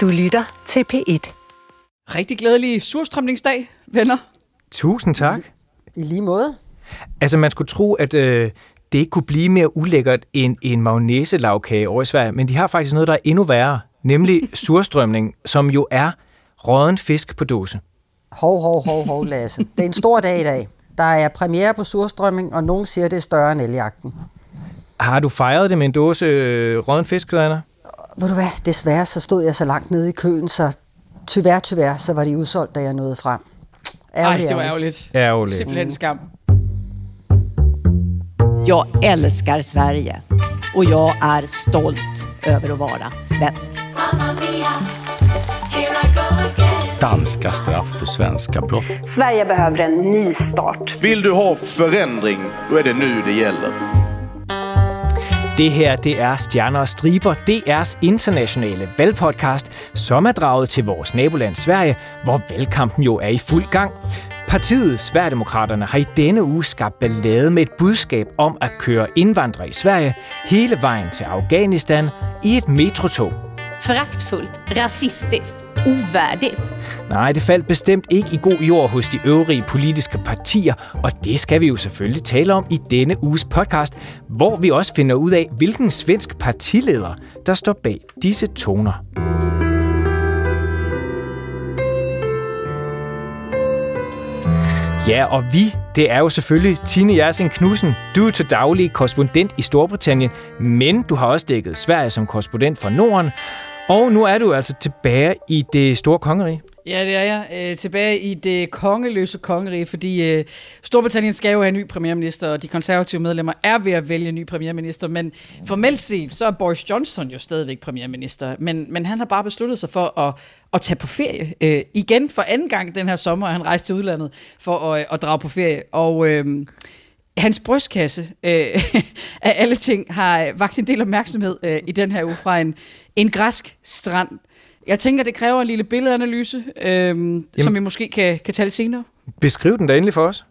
Du lytter til P1. Rigtig glædelig surstrømningsdag, venner. Tusind tak. I lige måde. Altså, man skulle tro, at øh, det ikke kunne blive mere ulækkert end en mayonnaise over i Sverige, men de har faktisk noget, der er endnu værre, nemlig surstrømning, som jo er råden fisk på dåse. Hov, hov, hov, hov, Lasse. Det er en stor dag i dag. Der er premiere på surstrømming, og nogen siger, det er større end eljagten. Har du fejret det med en dåse øh, råden fisk, Anna? Ved du hvad, desværre så stod jeg så langt nede i køen, så tyvær, tyvær, så var de udsolgt, da jeg nåede frem. Ærgerligt, Ej, det var ærgerligt. Ærgerligt. Simpelthen skam. Jag älskar Sverige och jag är stolt över att vara svensk. Danska straff för svenska brott. Sverige behöver en ny start. Vill du ha förändring, då är det nu det gäller. Det her, det er Stjerner og Striber, DR's internationale valgpodcast, som er draget til vores naboland Sverige, hvor valgkampen jo er i fuld gang. Partiet Sverigedemokraterne har i denne uge skabt ballade med et budskab om at køre indvandrere i Sverige hele vejen til Afghanistan i et metrotog. Fraktfuldt, rasistisk, uværdigt. Nej, det faldt bestemt ikke i god jord hos de øvrige politiske partier, og det skal vi jo selvfølgelig tale om i denne uges podcast, hvor vi også finder ud af, hvilken svensk partileder, der står bag disse toner. Ja, og vi, det er jo selvfølgelig Tine Jersing Knudsen. Du er til daglig korrespondent i Storbritannien, men du har også dækket Sverige som korrespondent for Norden. Og nu er du altså tilbage i det store kongerige. Ja, det er jeg. Øh, tilbage i det kongeløse kongerige, fordi øh, Storbritannien skal jo have en ny premierminister, og de konservative medlemmer er ved at vælge en ny premierminister, men formelt set, så er Boris Johnson jo stadigvæk premierminister, men, men han har bare besluttet sig for at, at tage på ferie. Øh, igen for anden gang den her sommer, han rejste til udlandet for at, øh, at drage på ferie, og... Øh, hans brystkasse øh, af alle ting har vagt en del opmærksomhed øh, i den her uge fra en, en græsk strand. Jeg tænker, det kræver en lille billedanalyse, øh, som vi måske kan, kan tale senere. Beskriv den da endelig for os.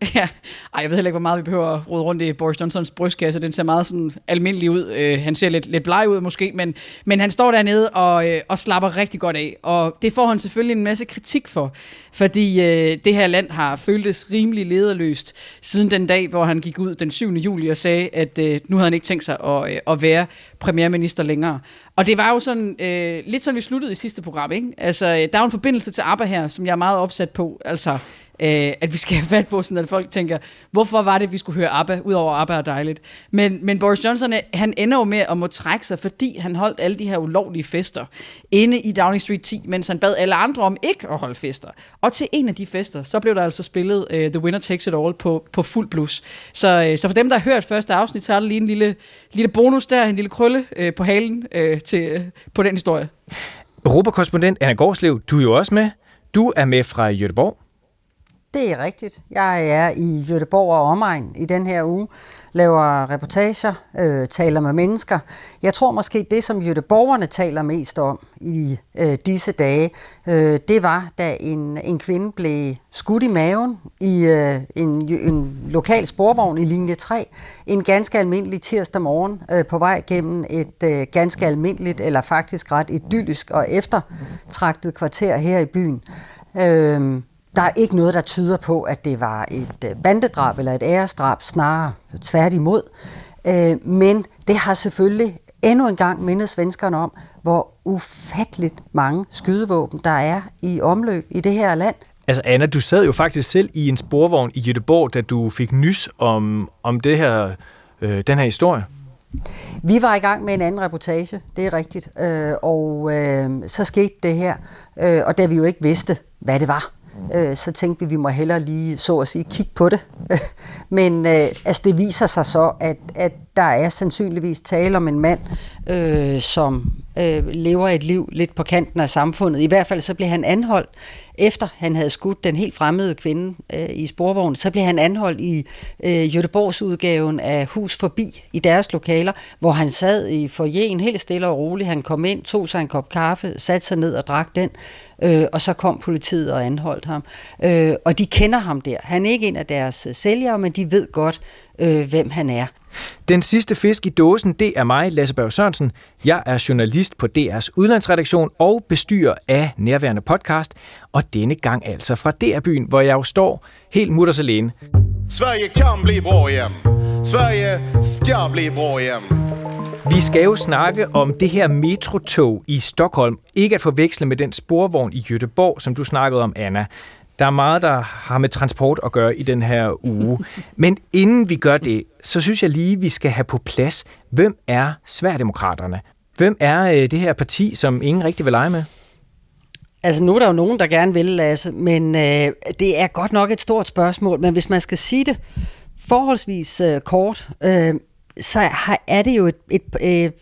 Ja, Ej, jeg ved heller ikke, hvor meget vi behøver at rode rundt i Boris Johnsons brystkasse. Den ser meget sådan almindelig ud. Øh, han ser lidt, lidt bleg ud måske, men, men han står dernede og, øh, og slapper rigtig godt af. Og det får han selvfølgelig en masse kritik for, fordi øh, det her land har føltes rimelig lederløst siden den dag, hvor han gik ud den 7. juli og sagde, at øh, nu havde han ikke tænkt sig at, øh, at være premierminister længere. Og det var jo sådan, øh, lidt som vi sluttede i sidste program, ikke? Altså, øh, der er jo en forbindelse til ABBA her, som jeg er meget opsat på. Altså, øh, at vi skal have fat på, sådan at folk tænker, hvorfor var det, vi skulle høre ABBA, udover ABBA er dejligt. Men, men Boris Johnson, øh, han ender jo med at må trække sig, fordi han holdt alle de her ulovlige fester inde i Downing Street 10, mens han bad alle andre om ikke at holde fester. Og til en af de fester, så blev der altså spillet uh, The Winner Takes It All på, på fuld blus. Så, uh, så for dem, der har hørt første afsnit, så er der lige en lille, lille bonus der, en lille krølle uh, på halen uh, til, uh, på den historie. Europakorrespondent Anna Gårdslev, du er jo også med. Du er med fra Göteborg. Det er rigtigt. Jeg er i Göteborg og omegn i den her uge, laver reportager, øh, taler med mennesker. Jeg tror måske, det som Göteborgerne taler mest om i øh, disse dage, øh, det var, da en, en kvinde blev skudt i maven i øh, en, en lokal sporvogn i linje 3, en ganske almindelig tirsdag morgen øh, på vej gennem et øh, ganske almindeligt, eller faktisk ret idyllisk og eftertragtet kvarter her i byen. Øh, der er ikke noget, der tyder på, at det var et øh, bandedrab eller et æresdrab, snarere tværtimod. Øh, men det har selvfølgelig endnu en gang mindet svenskerne om, hvor ufatteligt mange skydevåben der er i omløb i det her land. Altså Anna, du sad jo faktisk selv i en sporvogn i Göteborg, da du fik nys om, om det her, øh, den her historie. Vi var i gang med en anden reportage, det er rigtigt, øh, og øh, så skete det her, øh, og da vi jo ikke vidste, hvad det var, øh, så tænkte vi, at vi må hellere lige, så at sige, kigge på det. Men øh, altså, det viser sig så, at, at der er sandsynligvis tale om en mand, øh, som øh, lever et liv lidt på kanten af samfundet. I hvert fald så blev han anholdt, efter han havde skudt den helt fremmede kvinde øh, i sporvognen. Så blev han anholdt i øh, Göteborgs udgaven af Hus Forbi i deres lokaler, hvor han sad i forjen helt stille og roligt. Han kom ind, tog sig en kop kaffe, satte sig ned og drak den, øh, og så kom politiet og anholdt ham. Øh, og de kender ham der. Han er ikke en af deres øh, sælgere, men de ved godt, øh, hvem han er. Den sidste fisk i dåsen, det er mig, Lasse Berg Sørensen. Jeg er journalist på DR's udlandsredaktion og bestyrer af nærværende podcast, og denne gang altså fra DR-byen, hvor jeg jo står helt mutters alene. Sverige kan bli bra igen. Sverige ska bli bra igen. Vi skal jo snakke om det her metrotog i Stockholm. Ikke at forveksle med den sporvogn i Göteborg, som du snakkede om, Anna. Der er meget, der har med transport at gøre i den her uge. Men inden vi gør det, så synes jeg lige, vi skal have på plads, hvem er Sverigedemokraterne? Hvem er øh, det her parti, som ingen rigtig vil lege med? Altså nu er der jo nogen, der gerne vil, Lasse, men øh, det er godt nok et stort spørgsmål. Men hvis man skal sige det forholdsvis øh, kort, øh, så har, er det jo et, et, et,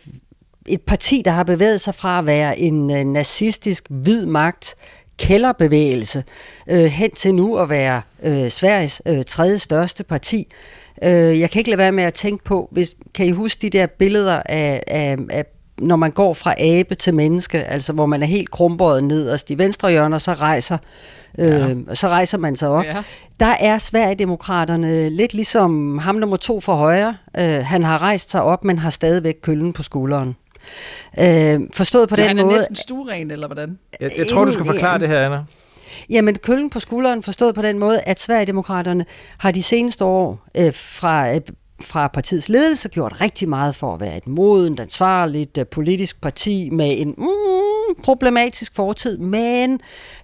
et parti, der har bevæget sig fra at være en øh, nazistisk hvid magt, kælderbevægelse, øh, hen til nu at være øh, Sveriges øh, tredje største parti. Øh, jeg kan ikke lade være med at tænke på, hvis, kan I huske de der billeder af, af, af når man går fra abe til menneske, altså hvor man er helt krumbøjet nederst i venstre hjørne, og så rejser, øh, ja. så rejser man sig op. Ja. Der er Sverigedemokraterne lidt ligesom ham nummer to for højre. Øh, han har rejst sig op, men har stadigvæk køllen på skulderen. Øh, forstået på så den måde... Han er næsten stueren, eller hvordan? Jeg, jeg tror, du skal forklare det her, Anna. Jamen, køllen på skulderen forstået på den måde, at Sverigedemokraterne har de seneste år øh, fra øh, fra partiets ledelse gjort rigtig meget for at være et modent, ansvarligt øh, politisk parti med en mm, problematisk fortid, men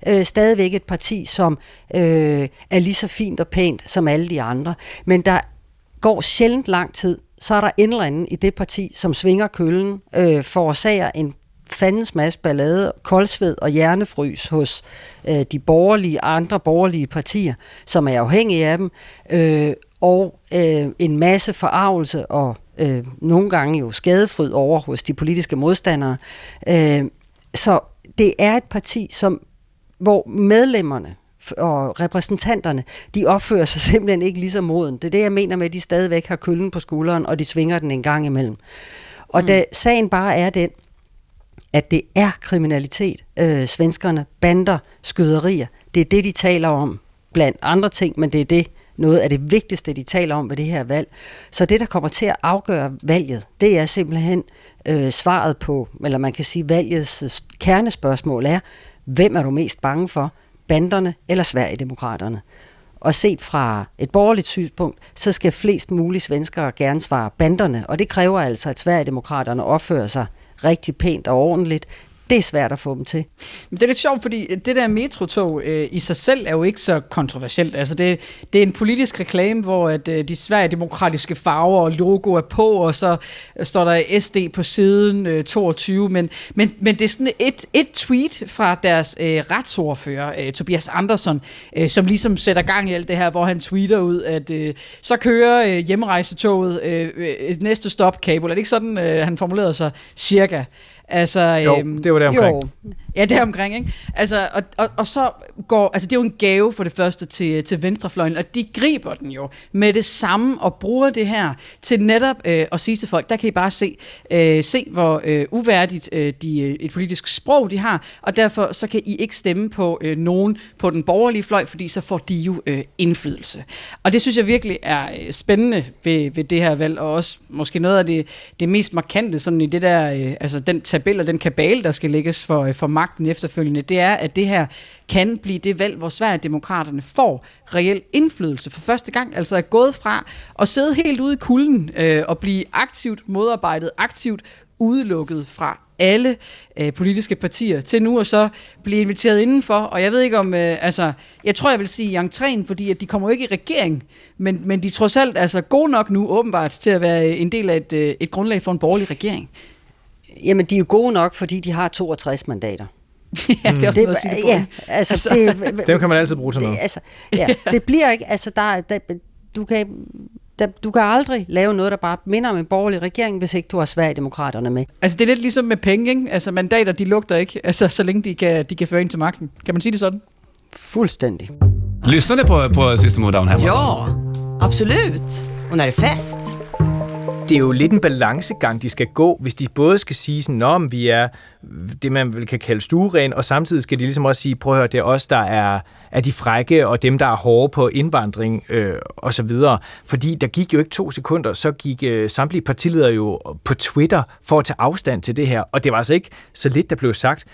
øh, stadigvæk et parti, som øh, er lige så fint og pænt som alle de andre. Men der går sjældent lang tid, så er der en eller anden i det parti, som svinger køllen, øh, forårsager en fandens masse ballade, koldsved og hjernefrys hos øh, de borgerlige, andre borgerlige partier, som er afhængige af dem, øh, og øh, en masse forarvelse og øh, nogle gange jo skadefryd over hos de politiske modstandere. Øh, så det er et parti, som hvor medlemmerne og repræsentanterne, de opfører sig simpelthen ikke lige så moden. Det er det, jeg mener med, at de stadigvæk har køllen på skulderen, og de svinger den en gang imellem. Og mm. da sagen bare er den, at det er kriminalitet, øh, svenskerne, bander, skyderier, det er det, de taler om, blandt andre ting, men det er det, noget af det vigtigste, de taler om ved det her valg. Så det, der kommer til at afgøre valget, det er simpelthen øh, svaret på, eller man kan sige, valgets øh, kernespørgsmål er, hvem er du mest bange for, banderne eller Sverigedemokraterne? Og set fra et borgerligt synspunkt, så skal flest mulige svenskere gerne svare banderne, og det kræver altså, at Sverigedemokraterne opfører sig rigtig pænt og ordentligt, det er svært at få dem til. Men det er lidt sjovt, fordi det der metrotog øh, i sig selv er jo ikke så kontroversielt. Altså det, det er en politisk reklame, hvor at, øh, de svære demokratiske farver og logo er på, og så står der SD på siden øh, 22. Men, men, men det er sådan et, et tweet fra deres øh, retsordfører, øh, Tobias Andersson, øh, som ligesom sætter gang i alt det her, hvor han tweeter ud, at øh, så kører øh, hjemrejsetoget øh, øh, næste stop, Kabul. Er det ikke sådan, øh, han formulerede sig cirka? Altså, jo, øhm, det var det omkring. Jo. Ja, det er omkring, ikke? Altså, og, og, og så går, altså det er jo en gave for det første til, til venstrefløjen, og de griber den jo med det samme og bruger det her til netop øh, at sige til folk, der kan I bare se, øh, se hvor øh, uværdigt øh, de, øh, et politisk sprog de har, og derfor så kan I ikke stemme på øh, nogen på den borgerlige fløj, fordi så får de jo øh, indflydelse. Og det synes jeg virkelig er øh, spændende ved, ved det her valg, og også måske noget af det, det mest markante sådan i det der, øh, altså den tabel og den kabale, der skal lægges for, øh, for magten efterfølgende, det er, at det her kan blive det valg, hvor Sverigedemokraterne får reel indflydelse for første gang. Altså er gået fra at sidde helt ude i kulden øh, og blive aktivt modarbejdet, aktivt udelukket fra alle øh, politiske partier til nu og så blive inviteret indenfor. Og jeg ved ikke om, øh, altså, jeg tror jeg vil sige entréen, fordi at de kommer jo ikke i regering, men, men de trods alt altså gode nok nu åbenbart til at være en del af et, øh, et grundlag for en borgerlig regering. Jamen, de er jo gode nok, fordi de har 62 mandater. ja, det er også det, noget at sige det ja, altså, altså. Det, Dem kan man altid bruge til noget. Det, altså, ja, det bliver ikke, altså der, der du kan der, du kan aldrig lave noget, der bare minder om en borgerlig regering, hvis ikke du har Sverigedemokraterne med. Altså det er lidt ligesom med penge, ikke? Altså mandater, de lugter ikke, altså så længe de kan, de kan føre ind til magten. Kan man sige det sådan? Fuldstændig. Lyssnar ni på, på System of Down hemma? Ja, absolut. Och när det är fest det er jo lidt en balancegang, de skal gå, hvis de både skal sige sådan, om vi er det, man vil kan kalde stueren, og samtidig skal de ligesom også sige, prøv at høre, det er os, der er, er de frække, og dem, der er hårde på indvandring, øh, og så videre. Fordi der gik jo ikke to sekunder, så gik øh, samtlige partiledere jo på Twitter for at tage afstand til det her, og det var altså ikke så lidt, der blev sagt.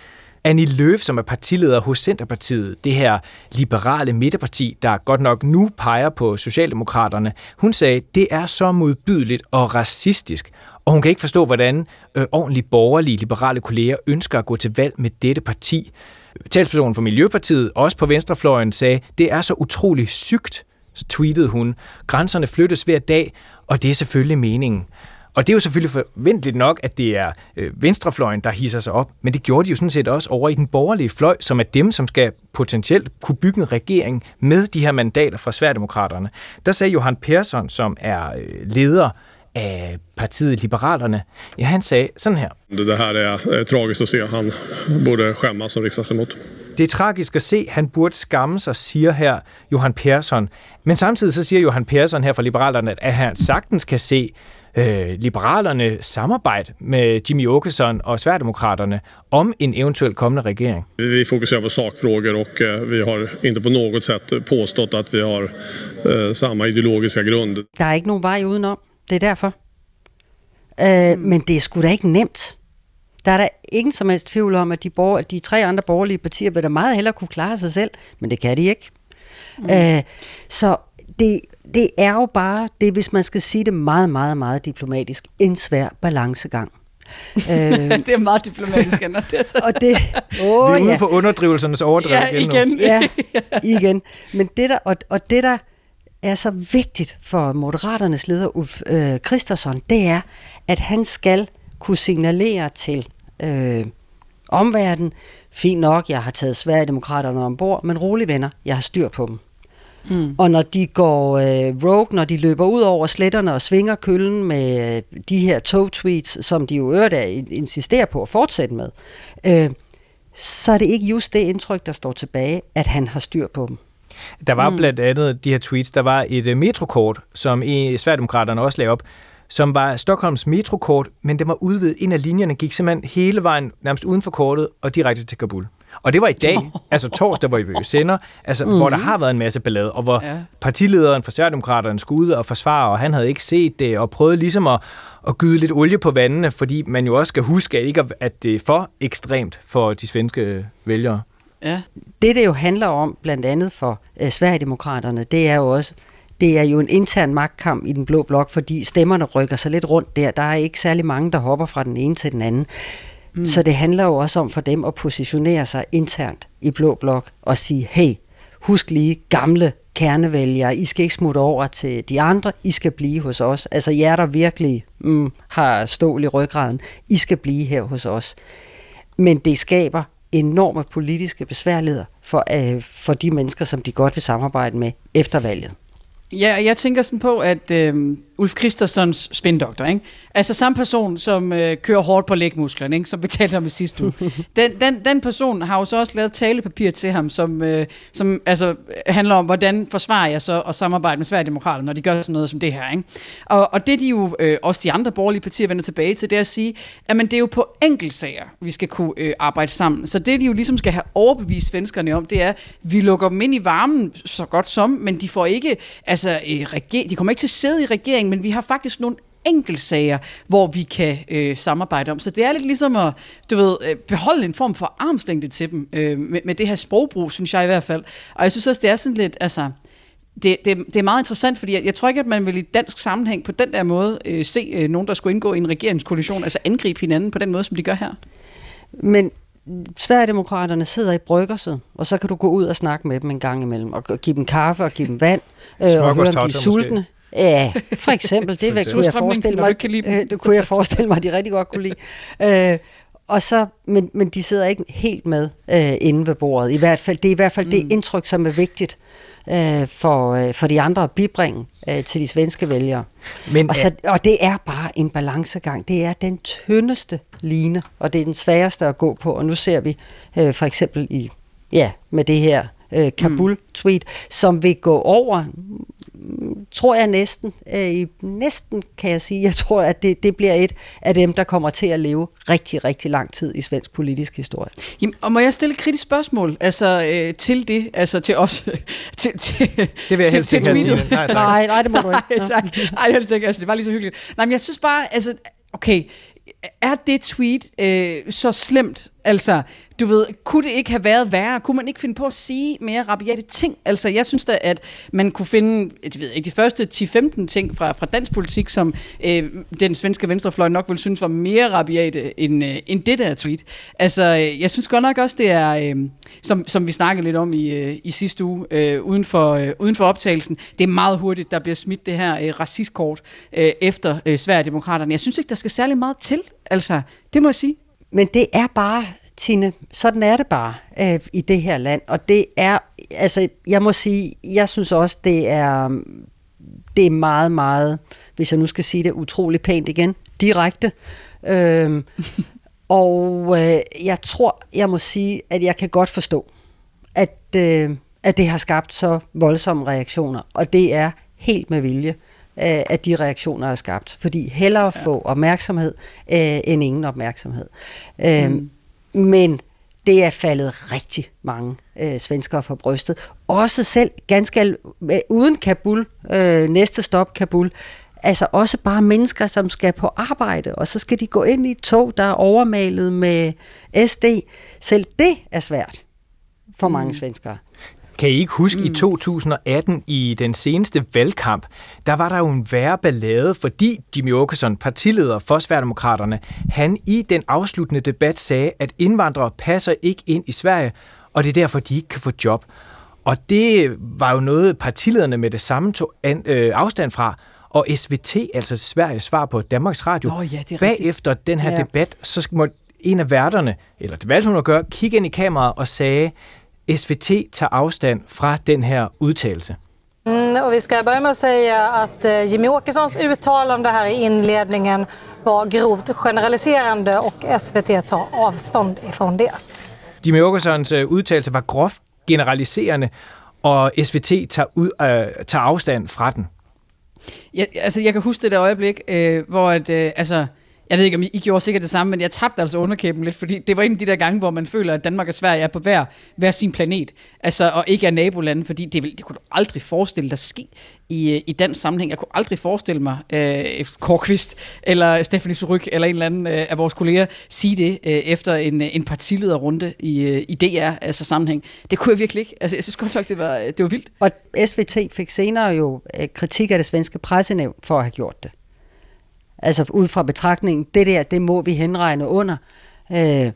Annie Løf, som er partileder hos Centerpartiet, det her liberale midterparti, der godt nok nu peger på Socialdemokraterne, hun sagde, det er så modbydeligt og racistisk, og hun kan ikke forstå, hvordan øh, ordentlige borgerlige liberale kolleger ønsker at gå til valg med dette parti. Talspersonen for Miljøpartiet, også på venstrefløjen, sagde, det er så utrolig sygt, tweetede hun. Grænserne flyttes hver dag, og det er selvfølgelig meningen. Og det er jo selvfølgelig forventeligt nok, at det er øh, venstrefløjen, der hisser sig op, men det gjorde de jo sådan set også over i den borgerlige fløj, som er dem, som skal potentielt kunne bygge en regering med de her mandater fra Sverigedemokraterne. Der sagde Johan Persson, som er øh, leder af partiet Liberalerne, ja, han sagde sådan her. Det her er øh, tragisk at se. Han burde skämmas som riksdagsledamot. Det er tragisk at se, han burde skamme sig, siger her Johan Persson. Men samtidig så siger Johan Persson her fra Liberalerne, at han sagtens kan se, øh, liberalerne samarbejde med Jimmy Åkesson og Sverigedemokraterne om en eventuelt kommende regering? Vi fokuserer på sakfrågor och øh, vi har inte på något sätt påstått att vi har eh, samma ideologiska grund. Der er ikke nogen vej udenom. Det er derfor. Øh, mm. Men det er sgu da ikke nemt. Der er der ingen som helst tvivl om, at de, borger, de tre andre borgerlige partier vil da meget hellere kunne klare sig selv, men det kan de ikke. Mm. Øh, så det, det er jo bare, det hvis man skal sige det meget, meget, meget diplomatisk, en svær balancegang. øh, det er meget diplomatisk, Anna. Det er så... og det, oh, Vi er ude ja. på underdrivelsernes overdrev ja, igen. igen. ja, igen. Men det der, og, og det der er så vigtigt for Moderaternes leder Ulf øh, Christensen, det er, at han skal kunne signalere til øh, omverdenen, fint nok, jeg har taget Sverigedemokraterne ombord, men rolig venner, jeg har styr på dem. Mm. Og når de går øh, rogue, når de løber ud over sletterne og svinger køllen med øh, de her tog-tweets, som de jo øvrigt insisterer på at fortsætte med, øh, så er det ikke just det indtryk, der står tilbage, at han har styr på dem. Der var mm. blandt andet de her tweets, der var et uh, metrokort, som i Sverigedemokraterne også lavede op, som var Stockholms metrokort, men det var udvidet. En af linjerne gik simpelthen hele vejen nærmest uden for kortet og direkte til Kabul. Og det var i dag, altså torsdag, hvor vi sender, altså, mm-hmm. hvor der har været en masse ballade, og hvor ja. partilederen for Sverigedemokraterne skulle ud og forsvare, og han havde ikke set det, og prøvede ligesom at, at gyde lidt olie på vandene, fordi man jo også skal huske, at, ikke, at det er for ekstremt for de svenske vælgere. Ja. Det, det jo handler om, blandt andet for uh, Sverigedemokraterne, det er jo også, det er jo en intern magtkamp i den blå blok, fordi stemmerne rykker sig lidt rundt der. Der er ikke særlig mange, der hopper fra den ene til den anden. Mm. Så det handler jo også om for dem at positionere sig internt i Blå Blok og sige, hey, husk lige gamle kernevælgere, I skal ikke smutte over til de andre, I skal blive hos os. Altså jer, der virkelig mm, har stål i ryggraden, I skal blive her hos os. Men det skaber enorme politiske besværligheder for, øh, for de mennesker, som de godt vil samarbejde med efter valget. Ja, jeg tænker sådan på, at øh, Ulf Christensens spindoktor, ikke? altså samme person, som øh, kører hårdt på lægmusklerne, ikke? som vi talte om i sidste uge. Den, den, den person har jo så også lavet talepapir til ham, som, øh, som altså, handler om, hvordan forsvarer jeg så at samarbejde med Sverigedemokraterne, når de gør sådan noget som det her. Ikke? Og, og det de jo, øh, også de andre borgerlige partier vender tilbage til, det er at sige, at men det er jo på enkeltsager, vi skal kunne øh, arbejde sammen. Så det de jo ligesom skal have overbevist svenskerne om, det er, at vi lukker dem ind i varmen så godt som, men de får ikke, altså, øh, reger- de kommer ikke til at sidde i regeringen, men vi har faktisk nogle enkeltsager, hvor vi kan øh, samarbejde om. Så det er lidt ligesom at du ved, øh, beholde en form for armslængde til dem øh, med, med det her sprogbrug, synes jeg i hvert fald. Og jeg synes også, det er sådan lidt, altså, det, det, det er meget interessant, fordi jeg, jeg tror ikke, at man vil i dansk sammenhæng på den der måde øh, se øh, nogen, der skulle indgå i en regeringskoalition, altså angribe hinanden på den måde, som de gør her. Men Sverigedemokraterne sidder i bryggerset, og så kan du gå ud og snakke med dem en gang imellem, og give dem kaffe og give dem vand, øh, og høre om de er sultne. Måske. Ja, for eksempel. Det vil, kunne jeg forestille mig, øh, det kunne jeg forestille mig, at de rigtig godt kunne lide. Øh, og så, men, men de sidder ikke helt med øh, inde ved bordet. I hvert fald, det er i hvert fald mm. det indtryk, som er vigtigt øh, for, øh, for de andre at bibringe øh, til de svenske vælgere. Men, og, så, og det er bare en balancegang. Det er den tyndeste line, og det er den sværeste at gå på. Og nu ser vi øh, for eksempel i ja, med det her øh, Kabul-tweet, mm. som vil gå over tror jeg næsten, øh, næsten kan jeg sige, jeg tror, at det, det bliver et af dem, der kommer til at leve rigtig, rigtig lang tid i svensk politisk historie. Jamen, og må jeg stille et kritisk spørgsmål altså, øh, til det, altså til os? til, til, det vil jeg helst ikke have, nej, nej, nej, det må du ikke. nej, tak. Nej, det helst ikke. Altså, det var lige så hyggeligt. Nej, men jeg synes bare, altså, okay, er det tweet øh, så slemt? Altså, du ved, kunne det ikke have været værre? Kunne man ikke finde på at sige mere rabiate ting? Altså, jeg synes da, at man kunne finde, jeg ved ikke, de første 10-15 ting fra, fra dansk politik, som øh, den svenske venstrefløj nok ville synes var mere rabiate end, øh, end det der tweet. Altså, øh, jeg synes godt nok også, det er, øh, som, som vi snakkede lidt om i, øh, i sidste uge, øh, uden, for, øh, uden for optagelsen, det er meget hurtigt, der bliver smidt det her øh, racistkort øh, efter øh, Sverigedemokraterne. Jeg synes ikke, der skal særlig meget til. Altså, det må jeg sige. Men det er bare, Tine, sådan er det bare øh, i det her land. Og det er, altså, jeg må sige, jeg synes også, det er, det er meget, meget, hvis jeg nu skal sige det utrolig pænt igen, direkte. Øh, og øh, jeg tror, jeg må sige, at jeg kan godt forstå, at, øh, at det har skabt så voldsomme reaktioner. Og det er helt med vilje at de reaktioner er skabt. Fordi hellere ja. få opmærksomhed øh, end ingen opmærksomhed. Øh, mm. Men det er faldet rigtig mange øh, svenskere for brystet. Også selv ganske uden Kabul, øh, næste stop Kabul, altså også bare mennesker, som skal på arbejde, og så skal de gå ind i et tog, der er overmalet med SD. Selv det er svært for mm. mange svenskere. Kan I ikke huske, mm. i 2018, i den seneste valgkamp, der var der jo en værre ballade, fordi Jimmy Åkesson, partileder for Sverigedemokraterne, han i den afsluttende debat sagde, at indvandrere passer ikke ind i Sverige, og det er derfor, de ikke kan få job. Og det var jo noget, partilederne med det samme tog an, øh, afstand fra, og SVT, altså Sveriges svar på Danmarks Radio, oh, ja, bagefter den her ja. debat, så må en af værterne, eller det valgte hun at gøre, kigge ind i kameraet og sagde, SVT tager afstand fra den her udtalelse. Mm, och vi ska börja med att säga att eh, Jimmy Åkessons uttalande här i inledningen var grovt generaliserande och SVT tar avstånd ifrån det. Jimmy Åkessons eh, udtalelse var groft generaliserende, og SVT tager, ud, øh, tager afstand fra den. Ja, altså, jeg kan huske det der øjeblik, øh, hvor at, øh, altså, jeg ved ikke, om I, I gjorde sikkert det samme, men jeg tabte altså underkæben lidt, fordi det var en af de der gange, hvor man føler, at Danmark og Sverige er på hver, hver sin planet, altså, og ikke er nabolande, fordi det, det kunne du aldrig forestille dig ske i, øh, i den sammenhæng. Jeg kunne aldrig forestille mig øh, Korkvist eller Stephanie Suryk eller en eller anden øh, af vores kolleger sige det øh, efter en, øh, en partilederrunde i, øh, i DR, altså sammenhæng. Det kunne jeg virkelig ikke. Altså, jeg synes godt nok, det var, øh, det var vildt. Og SVT fik senere jo øh, kritik af det svenske pressenævn for at have gjort det. Altså ud fra betragtningen, det der, det må vi henregne under øh,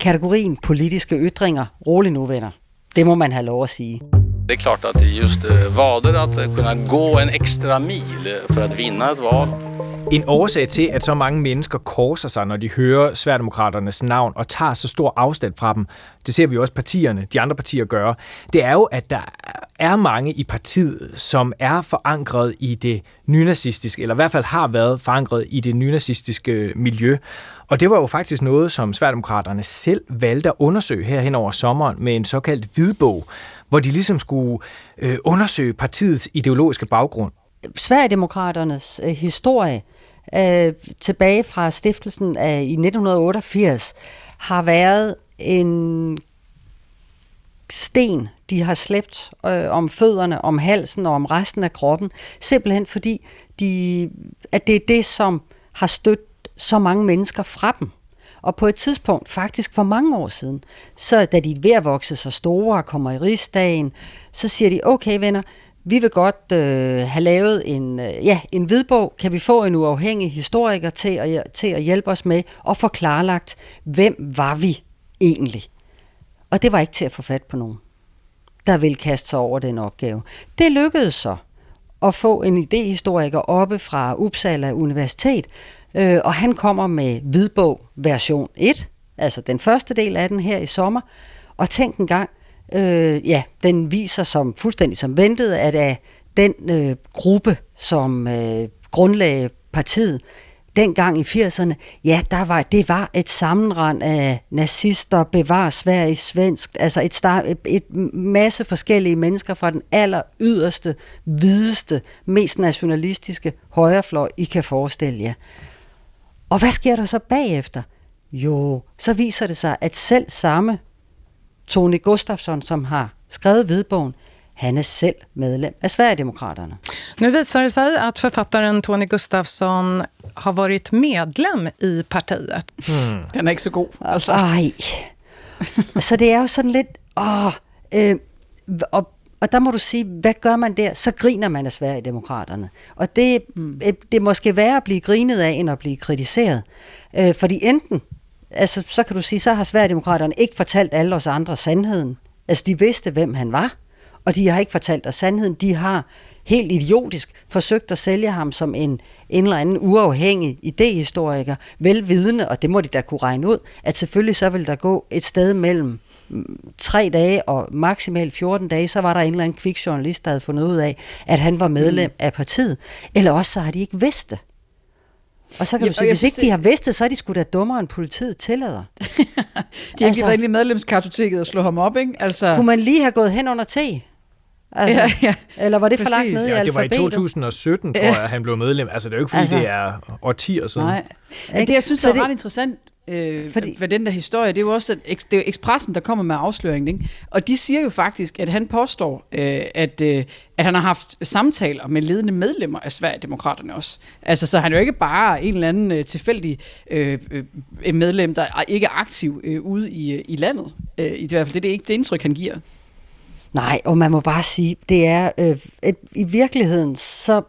kategorien politiske ytringer. Rolig nu, venner. Det må man have lov at sige. Det är klart att just øh, vader att kunna gå en extra mil øh, för att vinna ett val en årsag til, at så mange mennesker korser sig, når de hører Sverigedemokraternes navn og tager så stor afstand fra dem, det ser vi også partierne, de andre partier gøre, det er jo, at der er mange i partiet, som er forankret i det nynazistiske, eller i hvert fald har været forankret i det nynazistiske øh, miljø. Og det var jo faktisk noget, som Sverigedemokraterne selv valgte at undersøge her hen over sommeren med en såkaldt hvidbog, hvor de ligesom skulle øh, undersøge partiets ideologiske baggrund. Sverigedemokraternes øh, historie øh, tilbage fra stiftelsen af, i 1988 har været en sten, de har slæbt øh, om fødderne, om halsen og om resten af kroppen, simpelthen fordi, de, at det er det, som har stødt så mange mennesker fra dem. Og på et tidspunkt, faktisk for mange år siden, så da de er ved at vokse så store og kommer i rigsdagen, så siger de, okay venner, vi vil godt øh, have lavet en, øh, ja, en hvidbog. Kan vi få en uafhængig historiker til at, til at hjælpe os med at få klarlagt, hvem var vi egentlig? Og det var ikke til at få fat på nogen, der ville kaste sig over den opgave. Det lykkedes så at få en idehistoriker oppe fra Uppsala Universitet, øh, og han kommer med hvidbog version 1, altså den første del af den her i sommer. Og tænk en gang, øh, ja, den viser som fuldstændig som ventet, at af den øh, gruppe, som øh, grundlagde partiet, dengang i 80'erne, ja, der var, det var et sammenrend af nazister, bevar Sverige svensk, altså et, star, et, et masse forskellige mennesker fra den aller yderste, hvideste, mest nationalistiske højrefløj, I kan forestille jer. Og hvad sker der så bagefter? Jo, så viser det sig, at selv samme Tony Gustafsson, som har skrevet hvidbogen, han är selv medlem av Sverigedemokraterna. Nu visar det sig att författaren Tony Gustafsson har varit medlem i partiet. Mm. Den er ikke så god. Altså. Ej. Så det er jo sådan lidt... Åh, øh, og, og der må du sige, hvad gør man der? Så griner man af Sverigedemokraterne. Og det, mm. det er måske værre at blive grinet af, end at blive kritiseret. Øh, fordi enten, altså, så kan du sige, så har Sverigedemokraterne ikke fortalt alle os andre sandheden. Altså, de vidste, hvem han var og de har ikke fortalt os sandheden. De har helt idiotisk forsøgt at sælge ham som en, en eller anden uafhængig idehistoriker, velvidende, og det må de da kunne regne ud, at selvfølgelig så vil der gå et sted mellem mm, tre dage og maksimalt 14 dage, så var der en eller anden kvik journalist, der havde fundet ud af, at han var medlem mm. af partiet. Eller også så har de ikke vidst det. Og så kan ja, du sige, hvis ikke de har vidst det, så er de sgu da dummere end politiet tillader. de har altså, ikke været i medlemskartoteket og slå ham op, ikke? Altså... Kunne man lige have gået hen under te? Altså, ja, ja. Eller var det for langt nede ja, i alfabetet? det var i 2017, tror ja. jeg, han blev medlem. Altså, det er jo ikke, fordi altså, det er årtier siden. Nej. Det, jeg synes, så det er ret interessant, øh, fordi, for den der historie, det er jo også at, det er Expressen, der kommer med afsløringen. Ikke? Og de siger jo faktisk, at han påstår, øh, at, øh, at han har haft samtaler med ledende medlemmer af Sverigedemokraterne også. Altså, så han er jo ikke bare en eller anden øh, tilfældig øh, øh, medlem, der ikke er aktiv øh, ude i, i landet. Øh, I hvert fald det er det ikke det indtryk, han giver. Nej, og man må bare sige, det er øh, et, i virkeligheden, så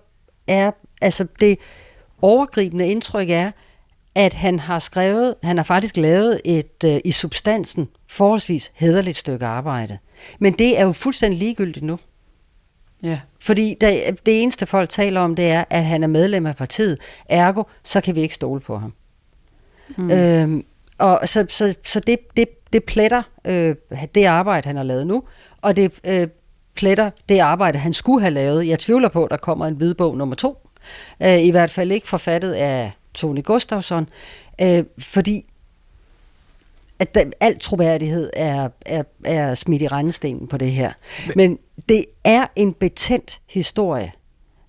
er altså det overgribende indtryk er, at han har skrevet, han har faktisk lavet et øh, i substansen forholdsvis hederligt stykke arbejde. Men det er jo fuldstændig ligegyldigt nu. Ja. Fordi det, det eneste folk taler om, det er, at han er medlem af partiet. Ergo, så kan vi ikke stole på ham. Mm. Øhm, og så, så, så det, det, det pletter øh, det arbejde, han har lavet nu, og det øh, pletter det arbejde, han skulle have lavet. Jeg tvivler på, at der kommer en hvidbog nummer to. Øh, I hvert fald ikke forfattet af Tony Gustafsson, øh, fordi at der, al troværdighed er, er, er smidt i rendestenen på det her. Men, Men det er en betændt historie.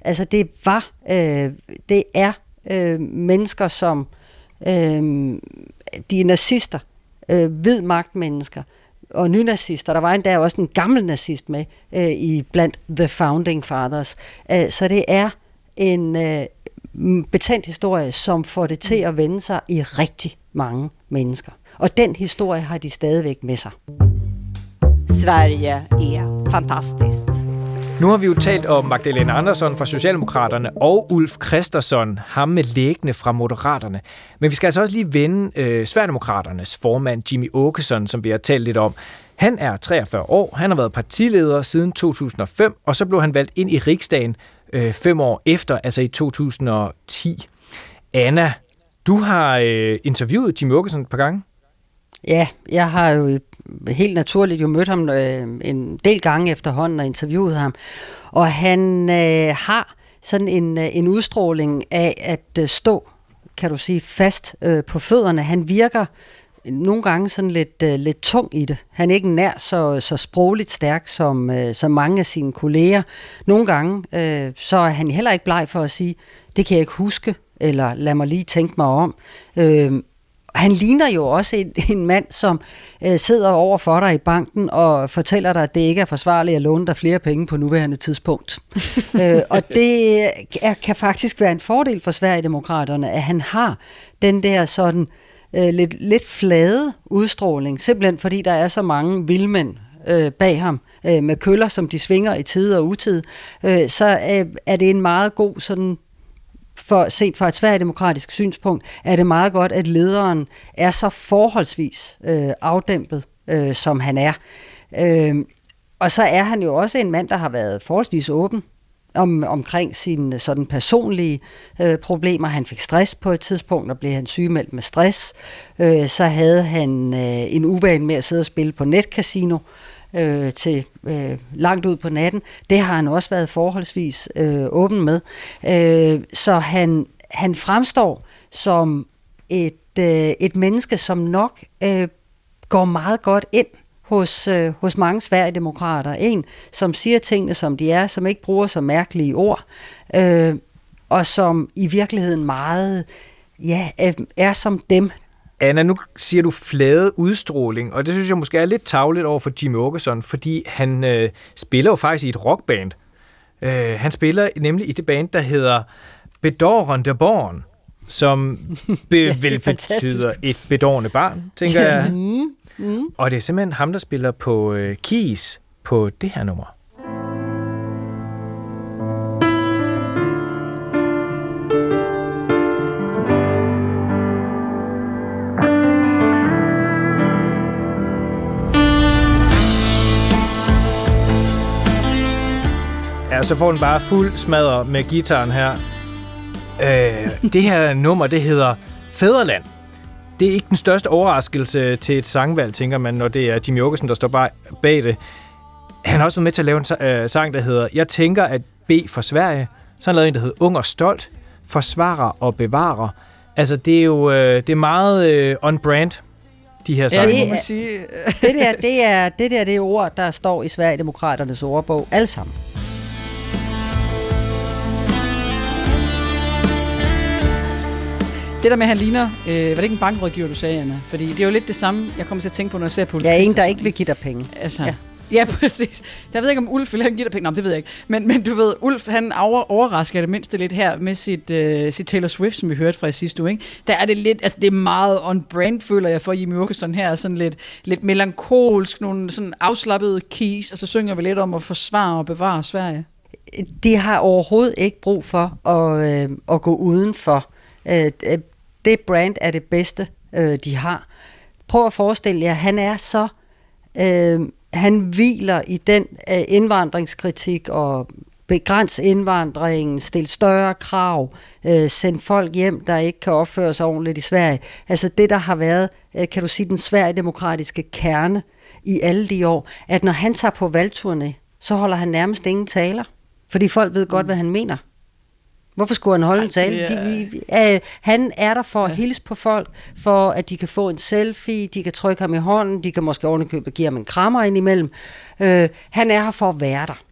Altså det var, øh, det er øh, mennesker som øh, de er nazister, øh, hvid magtmennesker, og nynazister. Der var endda også en gammel nazist med øh, i blandt The Founding Fathers. Øh, så det er en øh, betændt historie, som får det til at vende sig i rigtig mange mennesker. Og den historie har de stadigvæk med sig. Sverige er fantastisk. Nu har vi jo talt om Magdalena Andersson fra Socialdemokraterne og Ulf Christensen, ham med læggende fra Moderaterne. Men vi skal altså også lige vende øh, Sverigedemokraternes formand Jimmy Åkesson, som vi har talt lidt om. Han er 43 år, han har været partileder siden 2005, og så blev han valgt ind i riksdagen øh, fem år efter, altså i 2010. Anna, du har øh, interviewet Jimmy Åkesson et par gange. Ja, jeg har jo helt naturligt jo mødt ham øh, en del gange efterhånden og interviewet ham. Og han øh, har sådan en, øh, en udstråling af at øh, stå, kan du sige, fast øh, på fødderne. Han virker nogle gange sådan lidt, øh, lidt tung i det. Han er ikke nær så, så sprogligt stærk som, øh, som mange af sine kolleger. Nogle gange øh, så er han heller ikke bleg for at sige, det kan jeg ikke huske, eller lad mig lige tænke mig om. Øh, han ligner jo også en, en mand, som øh, sidder over for dig i banken og fortæller dig, at det ikke er forsvarligt at låne dig flere penge på nuværende tidspunkt. øh, og det er, kan faktisk være en fordel for Sverigedemokraterne, at han har den der sådan øh, lidt, lidt flade udstråling, simpelthen fordi der er så mange vildmænd øh, bag ham øh, med køller, som de svinger i tid og utid, øh, så øh, er det en meget god sådan for set fra et sværdemokratisk synspunkt, er det meget godt, at lederen er så forholdsvis øh, afdæmpet, øh, som han er. Øh, og så er han jo også en mand, der har været forholdsvis åben om, omkring sine øh, sådan personlige øh, problemer. Han fik stress på et tidspunkt, og blev han sygemeldt med stress. Øh, så havde han øh, en uvane med at sidde og spille på netcasino øh, til øh, langt ud på natten. Det har han også været forholdsvis øh, åben med. Øh, så han, han fremstår som et, øh, et menneske, som nok øh, går meget godt ind hos, øh, hos mange Sverigedemokrater. En, som siger tingene, som de er, som ikke bruger så mærkelige ord, øh, og som i virkeligheden meget ja, er som dem. Anna, nu siger du flade udstråling, og det synes jeg måske er lidt tavligt over for Jimmy Åkesson, fordi han øh, spiller jo faktisk i et rockband. Øh, han spiller nemlig i det band, der hedder Bedårende Born, som be- ja, vel betyder et bedårende barn, tænker jeg mm. Og det er simpelthen ham, der spiller på øh, keys på det her nummer. Ja, så får den bare fuld smadre med gitaren her. Øh, det her nummer, det hedder Fæderland. Det er ikke den største overraskelse til et sangvalg, tænker man, når det er Jimmy Åkesson, der står bag det. Han har også været med til at lave en øh, sang, der hedder Jeg tænker at B for Sverige. Så han lavet en, der hedder Ung og Stolt, Forsvarer og Bevarer. Altså, det er jo øh, det er meget øh, on-brand, de her sange. Ja, det, er, sige. det, der, det, er, det der det er ord, der står i Sverigedemokraternes ordbog. Alle sammen. Det der med, at han ligner, øh, var det ikke en bankrådgiver, du sagde, Anna? Fordi det er jo lidt det samme, jeg kommer til at tænke på, når jeg ser på Ja, en, der ikke vil give dig penge. Altså, ja. Ja, præcis. Jeg ved ikke, om Ulf vil han give dig penge. Nå, det ved jeg ikke. Men, men du ved, Ulf, han over, overrasker det mindste lidt her med sit, uh, sit Taylor Swift, som vi hørte fra sidste uge. Ikke? Der er det lidt, altså det er meget on-brand, føler jeg, for Jimmy Åkesson her. Sådan lidt, lidt melankolsk, nogle sådan afslappede keys, og så synger vi lidt om at forsvare og bevare Sverige. De har overhovedet ikke brug for at, øh, at gå udenfor. Øh, det brand er det bedste, øh, de har. Prøv at forestille jer, han er så... Øh, han hviler i den øh, indvandringskritik og begrænse indvandringen, stille større krav, øh, sende folk hjem, der ikke kan opføre sig ordentligt i Sverige. Altså det, der har været, øh, kan du sige, den sverigedemokratiske kerne i alle de år, at når han tager på valgturné, så holder han nærmest ingen taler, fordi folk ved godt, mm. hvad han mener. Hvorfor skulle han holde Ej, en tale? Er... De, vi, øh, han er der for at hilse på folk, for at de kan få en selfie, de kan trykke ham i hånden, de kan måske ovenikøbet give ham en krammer indimellem. Øh, han er her for at være der.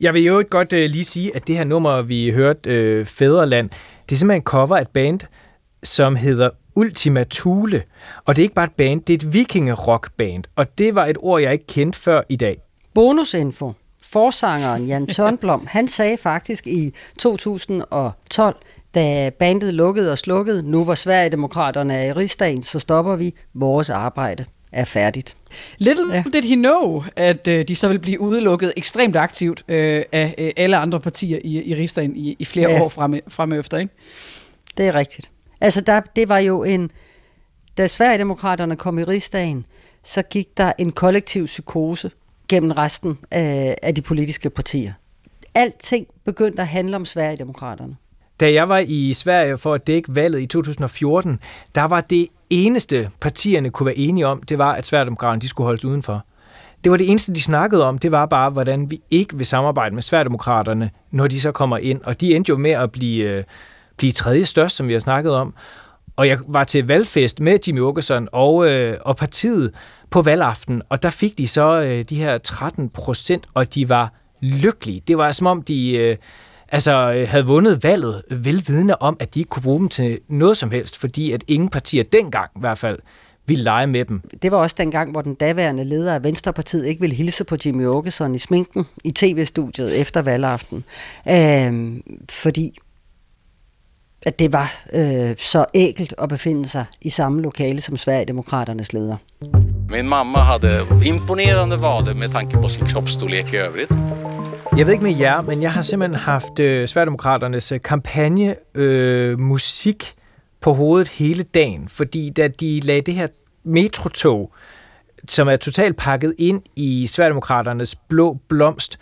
Jeg vil jo ikke godt øh, lige sige, at det her nummer, vi hørte, øh, Fæderland, det er simpelthen en cover af et band, som hedder Ultima Thule. Og det er ikke bare et band, det er et vikingerockband. Og det var et ord, jeg ikke kendte før i dag. Bonusinfo forsangeren Jan Tørnblom, han sagde faktisk i 2012, da bandet lukkede og slukkede, nu hvor Sverigedemokraterne er i rigsdagen, så stopper vi. Vores arbejde er færdigt. Little ja. did he know, at øh, de så vil blive udelukket ekstremt aktivt øh, af øh, alle andre partier i, i rigsdagen i, i flere ja. år frem, frem efter, ikke? Det er rigtigt. Altså, der, det var jo en... Da Sverigedemokraterne kom i rigsdagen, så gik der en kollektiv psykose gennem resten af, af de politiske partier. Alting begyndte at handle om Sverigedemokraterne. Da jeg var i Sverige for at dække valget i 2014, der var det eneste partierne kunne være enige om, det var, at Sverigedemokraterne de skulle holdes udenfor. Det var det eneste, de snakkede om, det var bare, hvordan vi ikke vil samarbejde med Sverigedemokraterne, når de så kommer ind. Og de endte jo med at blive, øh, blive tredje størst, som vi har snakket om. Og jeg var til valgfest med Jimmy Åkesson og, øh, og partiet på valgaften, og der fik de så øh, de her 13 procent, og de var lykkelige. Det var som om, de øh, altså, øh, havde vundet valget, velvidende om, at de ikke kunne bruge dem til noget som helst, fordi at ingen partier dengang i hvert fald ville lege med dem. Det var også dengang, hvor den daværende leder af Venstrepartiet ikke ville hilse på Jimmy Åkesson i sminken i tv-studiet efter valgaften. Øh, fordi at det var øh, så enkelt at befinde sig i samme lokale som Sverigedemokraternes leder. Min mamma hade imponerande vader med tanke på sin kroppsstorlek i övrigt. Jeg ved ikke med jer, men jeg har simpelthen haft øh, Sverigedemokraternes øh, kampagne øh, musik på hovedet hele dagen, fordi da de lagde det her metrotog, som er totalt pakket ind i Sverigedemokraternes blå blomst,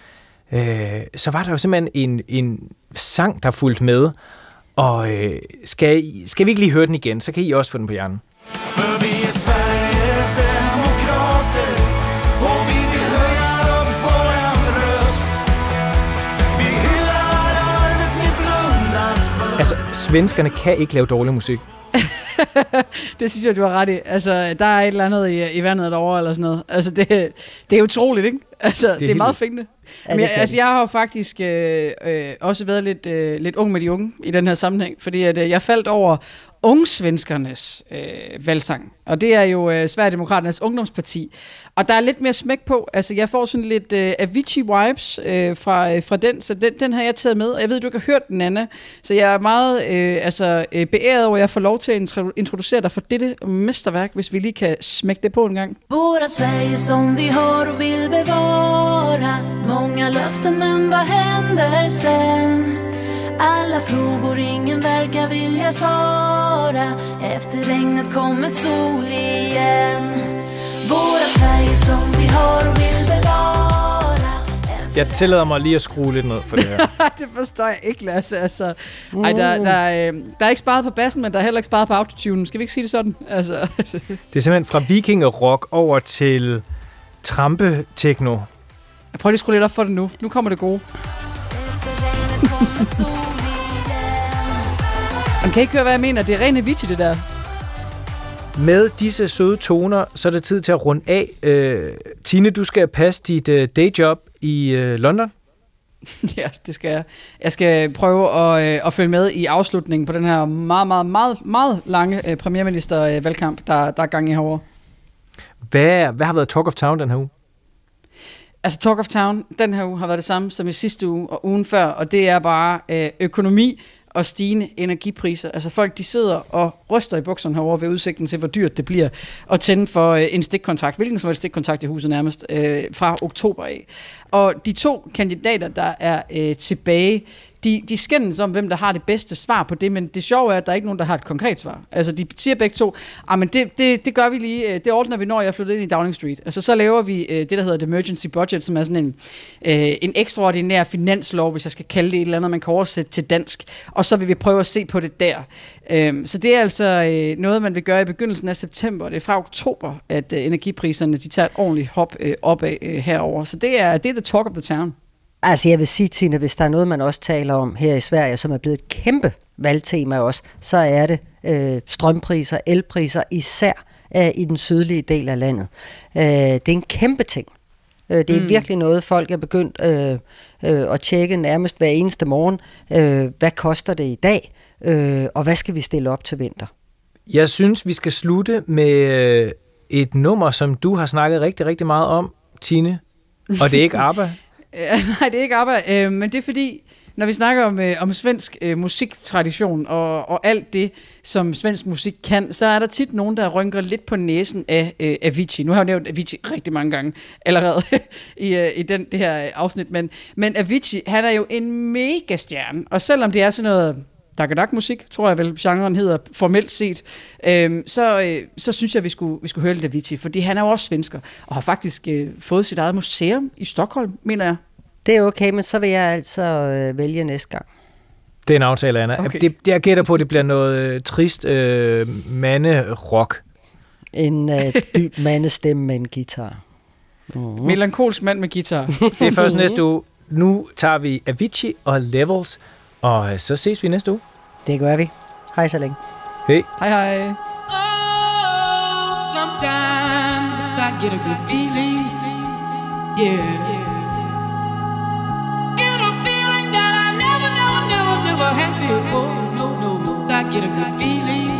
øh, så var der jo simpelthen en, en sang, der fulgte med, og øh, skal, skal vi ikke lige høre den igen, så kan I også få den på hjernen. For vi er Sverigedemokrater, og vi vil höja upp våran röst. Vi hyllar arvet, ni blundar för. Altså, svenskerne kan ikke lave dårlig musik. det synes jeg, du har ret i. Altså, der er et eller andet i, i vandet derovre, eller sådan noget. Altså, det, det er utroligt, ikke? Altså, det er, det er meget fængende. Men jeg, altså, jeg har jo faktisk øh, øh, også været lidt, øh, lidt ung med de unge i den her sammenhæng, fordi at, øh, jeg faldt over Ungsvenskernes øh, valgsang. Og det er jo øh, Sverigedemokraternes ungdomsparti. Og der er lidt mere smæk på. Altså, jeg får sådan lidt øh, Avicii-vibes øh, fra, øh, fra den, så den, den har jeg taget med. Og jeg ved, du ikke har hørt den, Anna. Så jeg er meget øh, altså, øh, beæret over, at jeg får lov til at introducere dig for dette mesterværk, hvis vi lige kan smække det på en gang. Våra Sverige som vi har och vill bevara Många löften men vad händer sen? Alla frågor ingen verkar vilja svara Efter regnet kommer sol igen Våra Sverige som vi har och vill bevara Jeg tillader mig lige at skrue lidt ned for det her. det forstår jeg ikke, Lasse. Altså, ej, der, der, er, øh, der er ikke sparet på bassen, men der er heller ikke sparet på autotune. Skal vi ikke sige det sådan? Altså. det er simpelthen fra vikingerock over til trampe-techno. Jeg prøver lige at skrue lidt op for det nu. Nu kommer det gode. Man kan ikke høre, hvad jeg mener. Det er rent Avicii, det der. Med disse søde toner, så er det tid til at runde af. Øh, Tine, du skal passe dit øh, dayjob i øh, London. ja, det skal jeg. Jeg skal prøve at, øh, at følge med i afslutningen på den her meget, meget, meget, meget lange øh, premierministervalgkamp, der, der er gang i herovre. Hvad, hvad har været Talk of Town den her uge? Altså Talk of Town den her uge har været det samme som i sidste uge og ugen før, og det er bare øh, økonomi og stigende energipriser. Altså folk, de sidder og ryster i bukserne herover ved udsigten til, hvor dyrt det bliver at tænde for øh, en stikkontakt, hvilken som helst stikkontakt i huset nærmest, øh, fra oktober af. Og de to kandidater, der er øh, tilbage, de, de skændes om, hvem der har det bedste svar på det, men det sjove er, at der er ikke nogen, der har et konkret svar. Altså, de siger begge to, ah, men det, det, det gør vi lige, øh, det ordner vi, når jeg flytter ind i Downing Street. Altså, så laver vi øh, det, der hedder et emergency budget, som er sådan en, øh, en ekstraordinær finanslov, hvis jeg skal kalde det et eller andet, man kan oversætte til dansk, og så vil vi prøve at se på det der. Øh, så det er altså øh, noget, man vil gøre i begyndelsen af september. Det er fra oktober, at øh, energipriserne de tager et ordentligt hop øh, opad øh, herover. Så det er, det er the talk of the town. Altså jeg vil sige, Tina, hvis der er noget, man også taler om her i Sverige, som er blevet et kæmpe valgtema også, så er det øh, strømpriser, elpriser, især øh, i den sydlige del af landet. Øh, det er en kæmpe ting. Øh, det er mm. virkelig noget, folk er begyndt øh, øh, at tjekke nærmest hver eneste morgen. Øh, hvad koster det i dag, øh, og hvad skal vi stille op til vinter? Jeg synes, vi skal slutte med øh, et nummer, som du har snakket rigtig, rigtig meget om, Tine. Og det er ikke ABBA. Øh, nej, det er ikke ABBA, øh, men det er fordi, når vi snakker om, øh, om svensk øh, musiktradition og, og alt det, som svensk musik kan, så er der tit nogen, der rynker lidt på næsen af øh, Avicii. Nu har jeg nævnt Avicii rigtig mange gange allerede i, øh, i den, det her øh, afsnit, men, men Avicii, han er jo en mega stjerne, og selvom det er sådan noget dagadak musik, tror jeg vel, genren hedder formelt set, øhm, så, øh, så synes jeg, vi skulle, vi skulle høre lidt Avicii, fordi han er jo også svensker, og har faktisk øh, fået sit eget museum i Stockholm, mener jeg. Det er okay, men så vil jeg altså øh, vælge næste gang. Det er en aftale, Anna. Okay. Det, jeg gætter på, at det bliver noget øh, trist øh, mande-rock. En øh, dyb mandestemme med en guitar. Uh-huh. Melankolsk mand med guitar. det er først næste uge. Nu tager vi Avicii og Levels, og øh, så ses vi næste uge. Det gør vi. Hej så længe. Hej. Hej hej. Oh, sometimes I get a good feeling. Yeah. Get a feeling that I never, never, never, never had before. No, no, no. I get a good feeling.